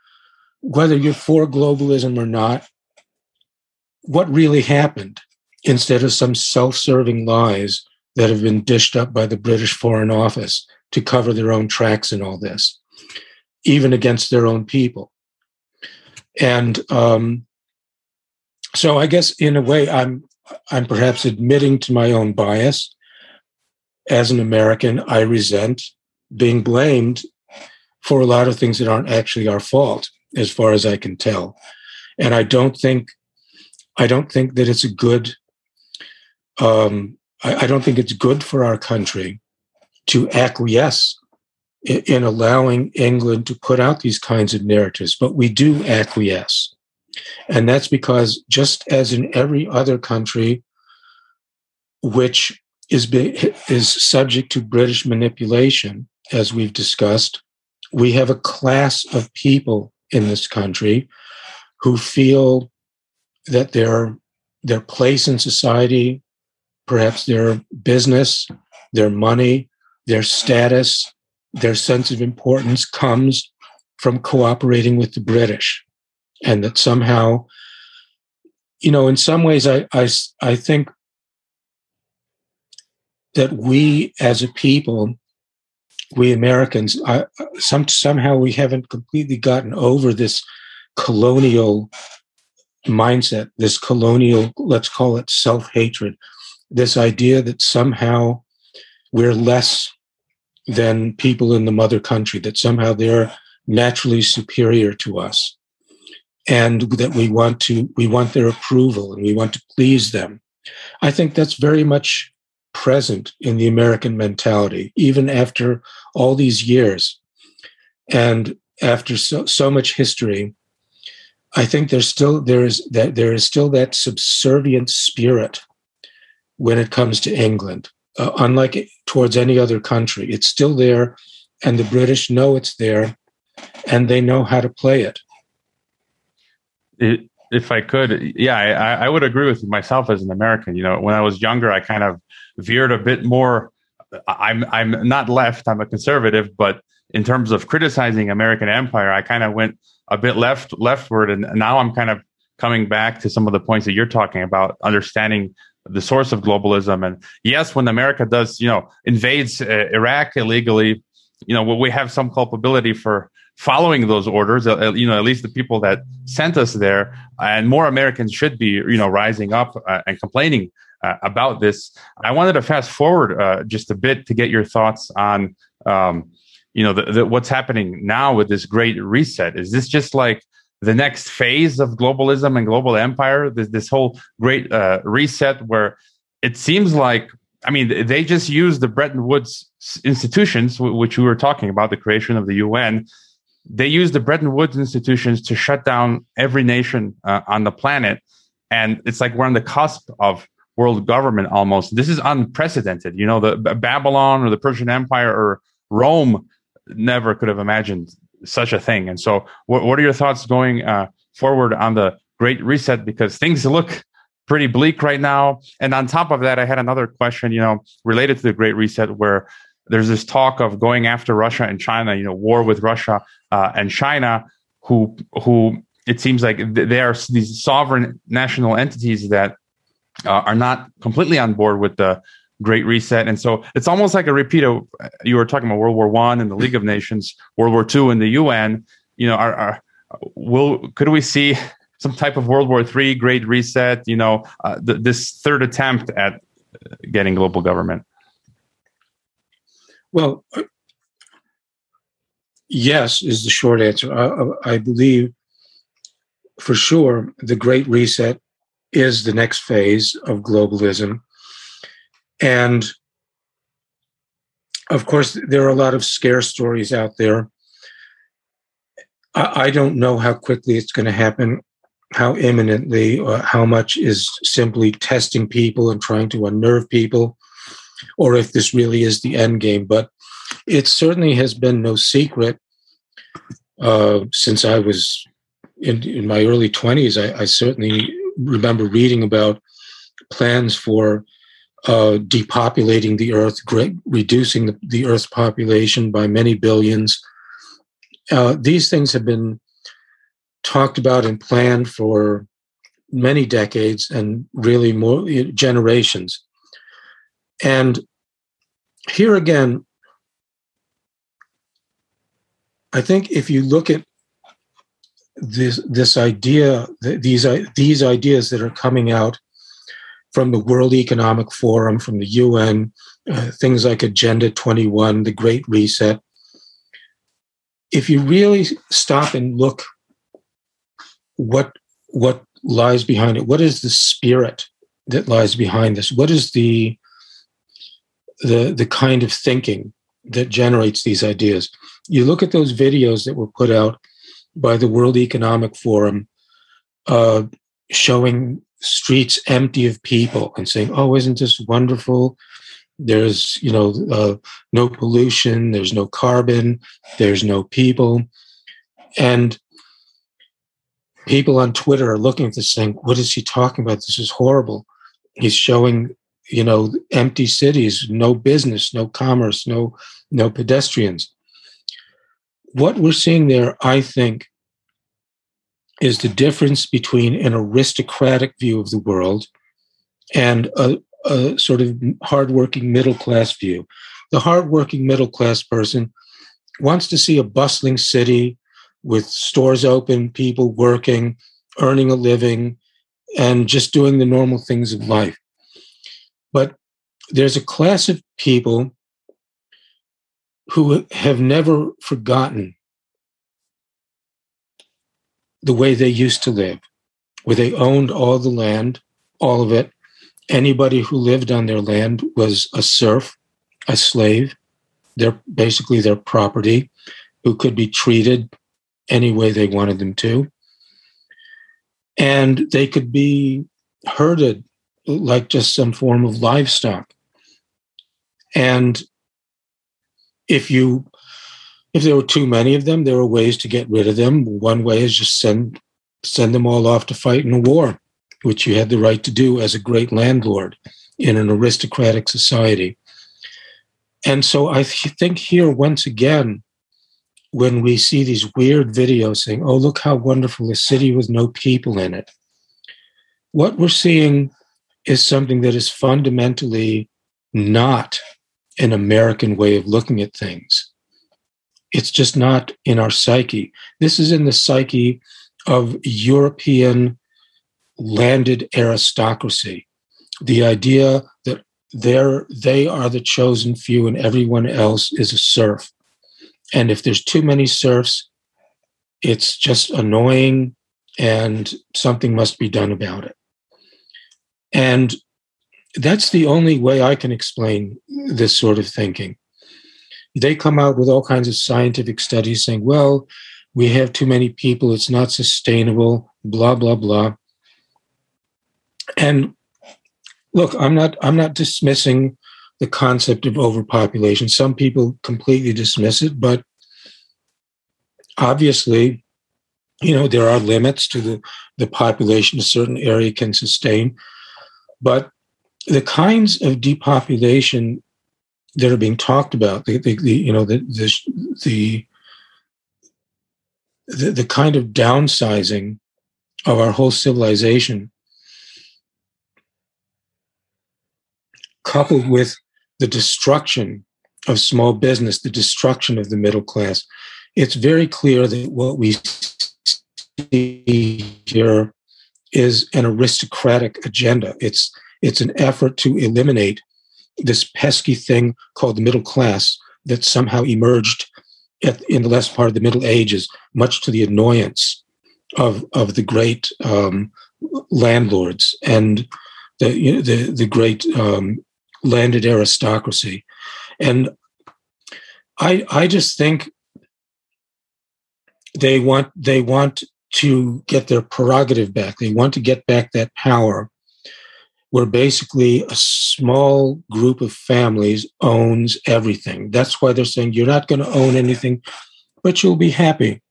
whether you're for globalism or not what really happened instead of some self-serving lies that have been dished up by the British Foreign Office to cover their own tracks in all this, even against their own people. And um, so, I guess in a way, I'm I'm perhaps admitting to my own bias as an American, I resent being blamed for a lot of things that aren't actually our fault, as far as I can tell. And I don't think, I don't think that it's a good, um, I, I don't think it's good for our country to acquiesce in, in allowing England to put out these kinds of narratives, but we do acquiesce. And that's because just as in every other country, which is be, is subject to British manipulation, as we've discussed. We have a class of people in this country who feel that their their place in society, perhaps their business, their money, their status, their sense of importance comes from cooperating with the British. And that somehow, you know, in some ways, I, I, I think that we as a people, we Americans, some, somehow we haven't completely gotten over this colonial mindset, this colonial, let's call it self hatred, this idea that somehow we're less than people in the mother country, that somehow they're naturally superior to us and that we want to we want their approval and we want to please them. I think that's very much present in the american mentality even after all these years and after so, so much history i think there's still there is that there is still that subservient spirit when it comes to england uh, unlike towards any other country it's still there and the british know it's there and they know how to play it. it if I could, yeah, I, I would agree with myself as an American. You know, when I was younger, I kind of veered a bit more. I'm I'm not left. I'm a conservative, but in terms of criticizing American empire, I kind of went a bit left leftward, and now I'm kind of coming back to some of the points that you're talking about, understanding the source of globalism. And yes, when America does, you know, invades uh, Iraq illegally, you know, we have some culpability for following those orders. Uh, you know, at least the people that sent us there, and more Americans should be, you know, rising up uh, and complaining uh, about this. I wanted to fast forward uh, just a bit to get your thoughts on, um, you know, the, the, what's happening now with this great reset. Is this just like the next phase of globalism and global empire? This, this whole great uh, reset where it seems like I mean, they just use the Bretton Woods institutions, which we were talking about, the creation of the UN, they use the Bretton Woods institutions to shut down every nation uh, on the planet. And it's like we're on the cusp of world government almost. This is unprecedented. You know, the Babylon or the Persian Empire or Rome never could have imagined such a thing. And so, what, what are your thoughts going uh, forward on the Great Reset? Because things look pretty bleak right now. And on top of that, I had another question, you know, related to the Great Reset, where there's this talk of going after Russia and China, you know, war with Russia uh, and China, who who it seems like they are these sovereign national entities that uh, are not completely on board with the Great Reset, and so it's almost like a repeat of you were talking about World War One and the League of Nations, World War Two and the UN. You know, are, are will could we see some type of World War Three Great Reset? You know, uh, th- this third attempt at getting global government. Well, yes, is the short answer. I, I, believe for sure the Great Reset is the next phase of globalism. And of course, there are a lot of scare stories out there. I, I don't know how quickly it's going to happen, how imminently, or how much is simply testing people and trying to unnerve people or if this really is the end game. But it certainly has been no secret uh, since I was in, in my early 20s. I, I, certainly remember reading about plans for uh, depopulating the earth, great, reducing the, the, earth's population by many billions. Uh, these things have been talked about and planned for many decades and really more generations. And here again, I think if you look at this this idea, these these ideas that are coming out from the World Economic Forum, from the UN, uh, things like Agenda 21, the Great Reset. If you really stop and look, what what lies behind it? What is the spirit that lies behind this? What is the the the kind of thinking that generates these ideas. You look at those videos that were put out by the World Economic Forum, uh, showing streets empty of people and saying, "Oh, isn't this wonderful? There's, you know, uh, no pollution, there's no carbon, there's no people. And people on Twitter are looking at this saying, what is he talking about? This is horrible. He's showing, you know, empty cities, no business, no commerce, no no pedestrians. What we're seeing there, I think, is the difference between an aristocratic view of the world and a, a sort of hardworking middle class view. The hardworking middle class person wants to see a bustling city with stores open, people working, earning a living, and just doing the normal things of life. But there's a class of people who have never forgotten the way they used to live, where they owned all the land, all of it. Anybody who lived on their land was a serf, a slave. They're basically their property, who could be treated any way they wanted them to. And they could be herded like just some form of livestock. And if you if there were too many of them, there were ways to get rid of them. One way is just send send them all off to fight in a war, which you had the right to do as a great landlord in an aristocratic society. And so I th- think here once again, when we see these weird videos saying, "Oh, look how wonderful a city with no people in it," what we're seeing is something that is fundamentally not an American way of looking at things. It's just not in our psyche. This is in the psyche of European landed aristocracy. The idea that they're, they are the chosen few and everyone else is a serf. And if there's too many serfs, it's just annoying and something must be done about it. And that's the only way I can explain this sort of thinking. They come out with all kinds of scientific studies saying, well, we have too many people, it's not sustainable, blah, blah, blah. And look, I'm not I'm not dismissing the concept of overpopulation. Some people completely dismiss it, but obviously, you know, there are limits to the, the population a certain area can sustain. But the kinds of depopulation that are being talked about, the, the, the you know, the, the, the, the kind of downsizing of our whole civilization, coupled with the destruction of small business, the destruction of the middle class, it's very clear that what we see here is an aristocratic agenda. It's it's an effort to eliminate this pesky thing called the middle class that somehow emerged at, in the last part of the Middle Ages, much to the annoyance of of the great um, landlords and the you know, the the great um, landed aristocracy, and I I just think they want they want to get their prerogative back. They want to get back that power where basically a small group of families owns everything. That's why they're saying you're not going to own anything, but you'll be happy,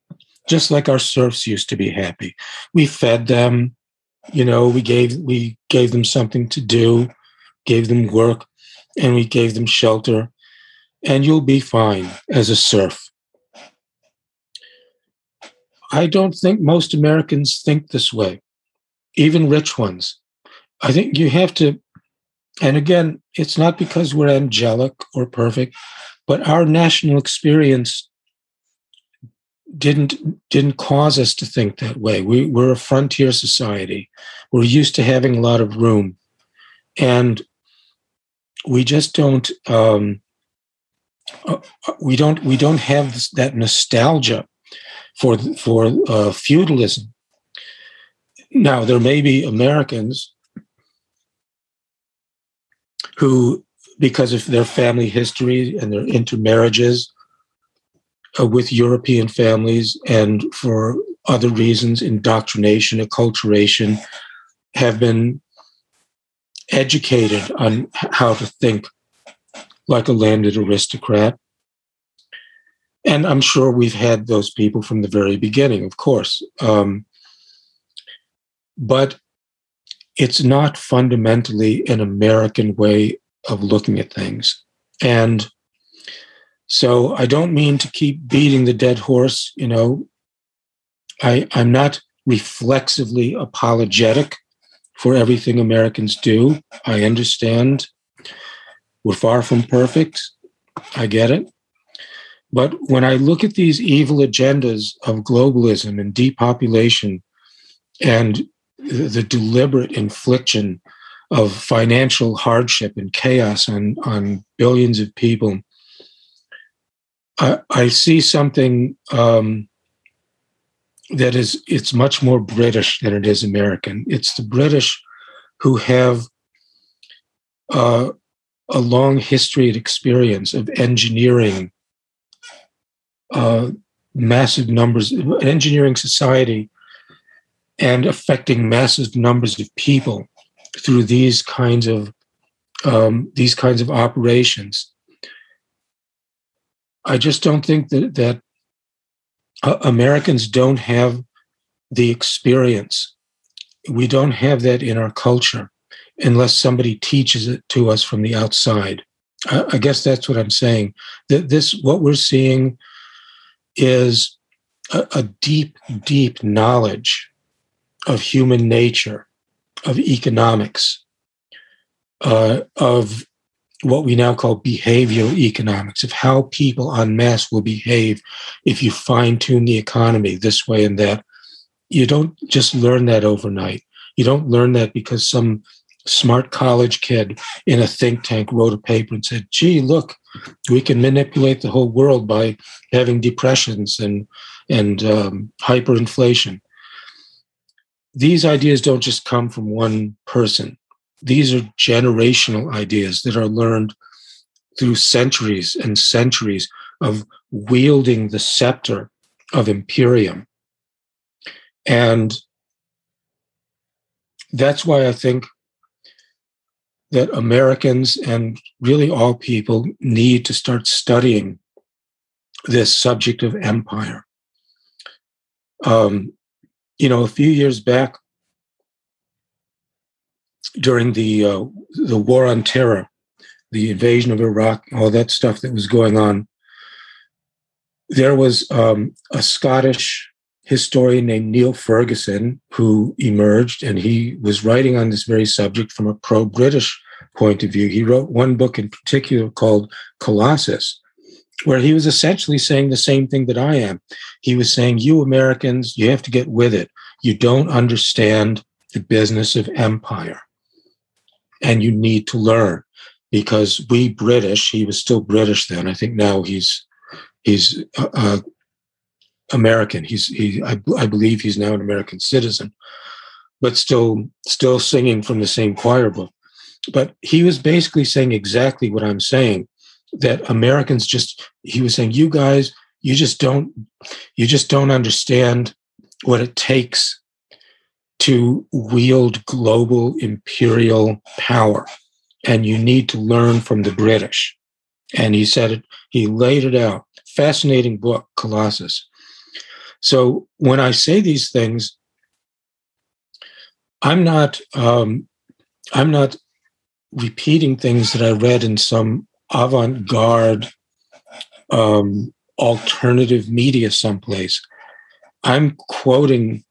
just like our serfs used to be happy. We fed them, you know, we gave we gave them something to do, gave them work, and we gave them shelter, and you'll be fine as a serf. I don't think most Americans think this way, even rich ones. I think you have to, and again, it's not because we're angelic or perfect, but our national experience didn't didn't cause us to think that way. We, we're a frontier society. We're used to having a lot of room, and we just don't. Um, uh, we don't. We don't have that nostalgia for for uh, feudalism. Now there may be Americans who, because of their family history and their intermarriages uh, with European families and for other reasons, indoctrination, acculturation, have been educated on how to think like a landed aristocrat. And I'm sure we've had those people from the very beginning, of course. Um, but it's not fundamentally an American way of looking at things. And so I don't mean to keep beating the dead horse, you know. I, I'm not reflexively apologetic for everything Americans do. I understand we're far from perfect. I get it. But when I look at these evil agendas of globalism and depopulation and the deliberate infliction of financial hardship and chaos on, on billions of people, I, I see something um, that is it's much more British than it is American. It's the British who have uh, a long history and experience of engineering uh, massive numbers, engineering society, and affecting massive numbers of people through these kinds of um, these kinds of operations. I just don't think that that uh, Americans don't have the experience. We don't have that in our culture unless somebody teaches it to us from the outside. I, I guess that's what I'm saying. That this, what we're seeing, is a, a deep, deep knowledge of human nature, of economics, uh, of what we now call behavioral economics of how people en masse will behave if you fine tune the economy this way and that. You don't just learn that overnight. You don't learn that because some smart college kid in a think tank wrote a paper and said, gee, look, we can manipulate the whole world by having depressions and, and um, hyperinflation. These ideas don't just come from one person these are generational ideas that are learned through centuries and centuries of wielding the scepter of imperium. And that's why I think that Americans and really all people need to start studying this subject of empire. Um, you know, a few years back, during the uh, the war on terror, the invasion of Iraq, all that stuff that was going on. There was um, a Scottish historian named Niall Ferguson who emerged, and he was writing on this very subject from a pro-British point of view. He wrote one book in particular called Colossus, where he was essentially saying the same thing that I am. He was saying, "You Americans, you have to get with it. You don't understand the business of empire." and you need to learn because we British, he was still British then. I think now he's he's uh, uh, American. He's he I, I believe he's now an American citizen, but still still singing from the same choir book. But he was basically saying exactly what I'm saying that Americans just he was saying you guys you just don't you just don't understand what it takes to wield global imperial power. And you need to learn from the British. And he said it, he laid it out. Fascinating book, Colossus. So when I say these things, I'm not um, I'm not repeating things that I read in some avant-garde um, alternative media someplace. I'm quoting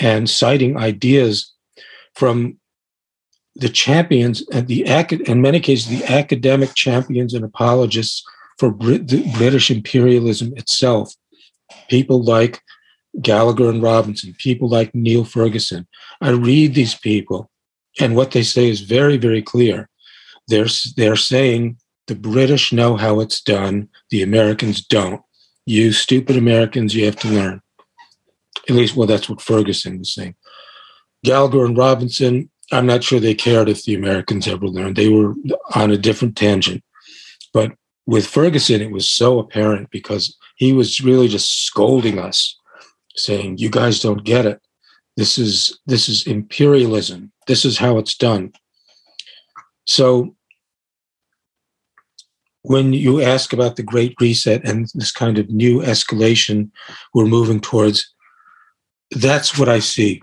and citing ideas from the champions and the in many cases the academic champions and apologists for Brit- British imperialism itself. People like Gallagher and Robinson, people like Niall Ferguson. I read these people, and what they say is very, very clear. They're they're saying the British know how it's done, the Americans don't. You stupid Americans, you have to learn. At least, well, that's what Ferguson was saying. Gallagher and Robinson, I'm not sure they cared if the Americans ever learned. They were on a different tangent. But with Ferguson, it was so apparent because he was really just scolding us, saying, "You guys don't get it. This is this is imperialism. This is how it's done." So when you ask about the Great Reset and this kind of new escalation we're moving towards, that's what I see.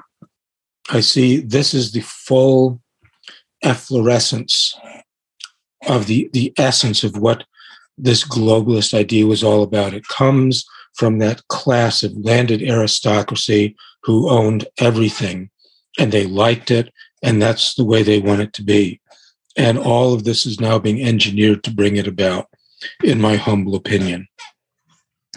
I see this is the full efflorescence of the, the essence of what this globalist idea was all about. It comes from that class of landed aristocracy who owned everything and they liked it, and that's the way they want it to be. And all of this is now being engineered to bring it about, in my humble opinion.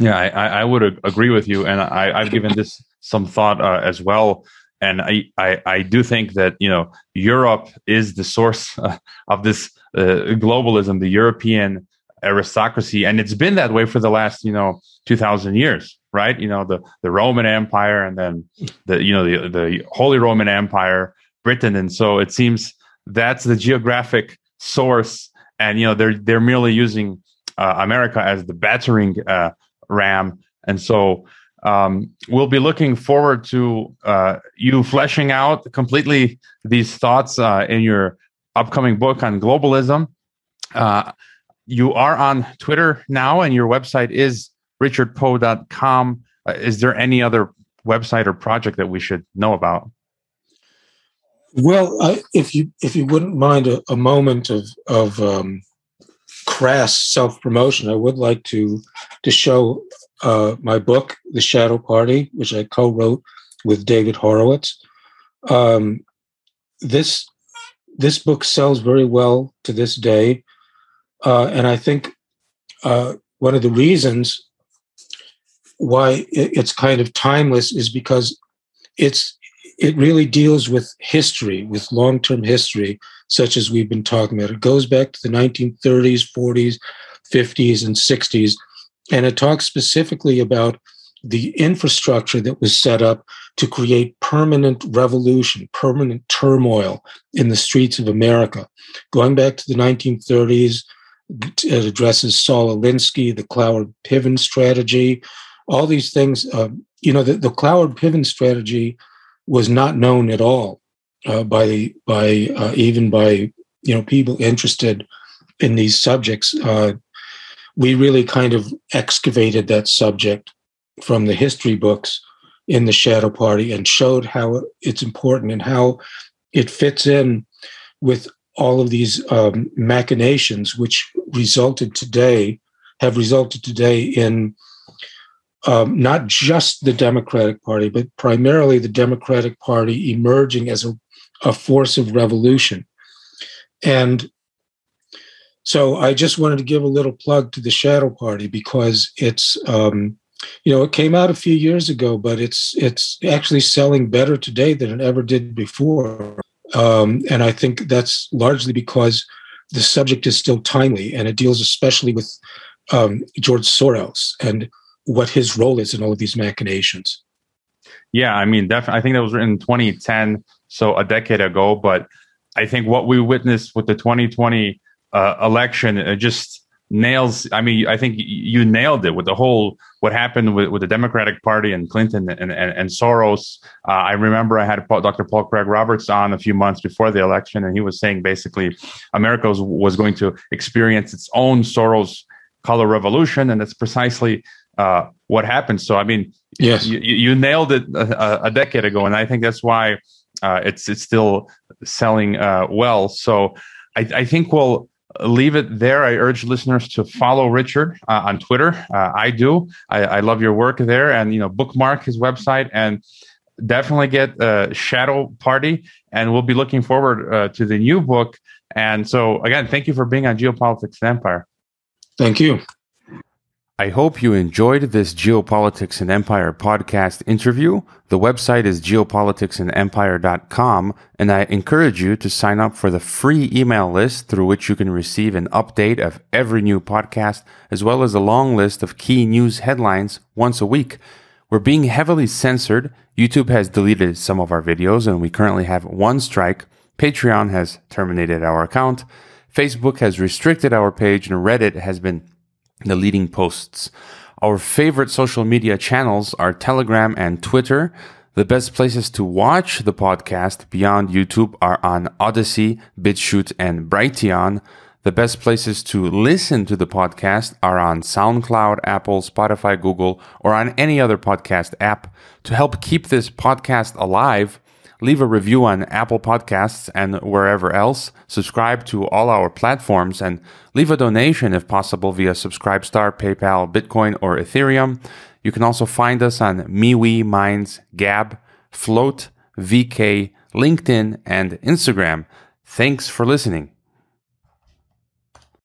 Yeah, I, I would agree with you, and I, have given this some thought uh, as well. And I, I, I, do think that you know Europe is the source uh, of this uh, globalism, the European aristocracy, and it's been that way for the last you know two thousand years, right? You know the the Roman Empire, and then the you know the the Holy Roman Empire, Britain, and so it seems that's the geographic source, and you know they're they're merely using uh, America as the battering uh, ram, and so um, we'll be looking forward to uh, you fleshing out completely these thoughts uh, in your upcoming book on globalism. Uh, you are on Twitter now, and your website is richardpoe.com. Uh, is there any other website or project that we should know about? Well, I, if you if you wouldn't mind a, a moment of of um, crass self promotion, I would like to to show uh, my book, The Shadow Party, which I co-wrote with David Horowitz. Um, this this book sells very well to this day, uh, and I think uh, one of the reasons why it's kind of timeless is because it's it really deals with history, with long term history, such as we've been talking about. It goes back to the 1930s, 40s, 50s, and 60s. And it talks specifically about the infrastructure that was set up to create permanent revolution, permanent turmoil in the streets of America. Going back to the 1930s, it addresses Saul Alinsky, the Cloward Piven strategy, all these things. Uh, you know, the, the Cloward Piven strategy was not known at all uh, by by uh, even by you know people interested in these subjects. Uh, we really kind of excavated that subject from the history books in the Shadow Party and showed how it's important and how it fits in with all of these um, machinations, which resulted today have resulted today in um, not just the Democratic Party, but primarily the Democratic Party emerging as a, a force of revolution. And so I just wanted to give a little plug to the Shadow Party because it's, um, you know, it came out a few years ago, but it's it's actually selling better today than it ever did before. Um, and I think that's largely because the subject is still timely and it deals especially with um, George Soros and what his role is in all of these machinations. Yeah, I mean, definitely. I think that was written in 2010, so a decade ago. But I think what we witnessed with the 2020 uh, election it just nails. I mean, I think you nailed it with the whole what happened with, with the Democratic Party and Clinton and, and, and Soros. Uh, I remember I had Dr. Paul Craig Roberts on a few months before the election, and he was saying basically America was, was going to experience its own Soros color revolution, and that's precisely uh, what happened. So, I mean, yes, you, you nailed it a, a, decade ago, and I think that's why uh, it's it's still selling uh, well. So, I, I, think we'll leave it there. I urge listeners to follow Richard uh, on Twitter. Uh, I do. I, I, love your work there, and you know, bookmark his website and definitely get uh, Shadow Party. And we'll be looking forward to the new book. And so, again, thank you for being on Geopolitics and Empire. Thank you. I hope you enjoyed this Geopolitics and Empire podcast interview. The website is geopoliticsandempire.com, and I encourage you to sign up for the free email list through which you can receive an update of every new podcast, as well as a long list of key news headlines once a week. We're being heavily censored. YouTube has deleted some of our videos, and we currently have one strike. Patreon has terminated our account. Facebook has restricted our page, and Reddit has been the leading posts. Our favorite social media channels are Telegram and Twitter. The best places to watch the podcast beyond YouTube are on Odysee, BitChute, and Brighteon. The best places to listen to the podcast are on SoundCloud, Apple, Spotify, Google, or on any other podcast app. To help keep this podcast alive, leave a review on Apple Podcasts and wherever else. Subscribe to all our platforms and leave a donation if possible via Subscribestar, PayPal, Bitcoin, or Ethereum. You can also find us on MeWe, Minds, Gab, Flote, VK, LinkedIn, and Instagram. Thanks for listening.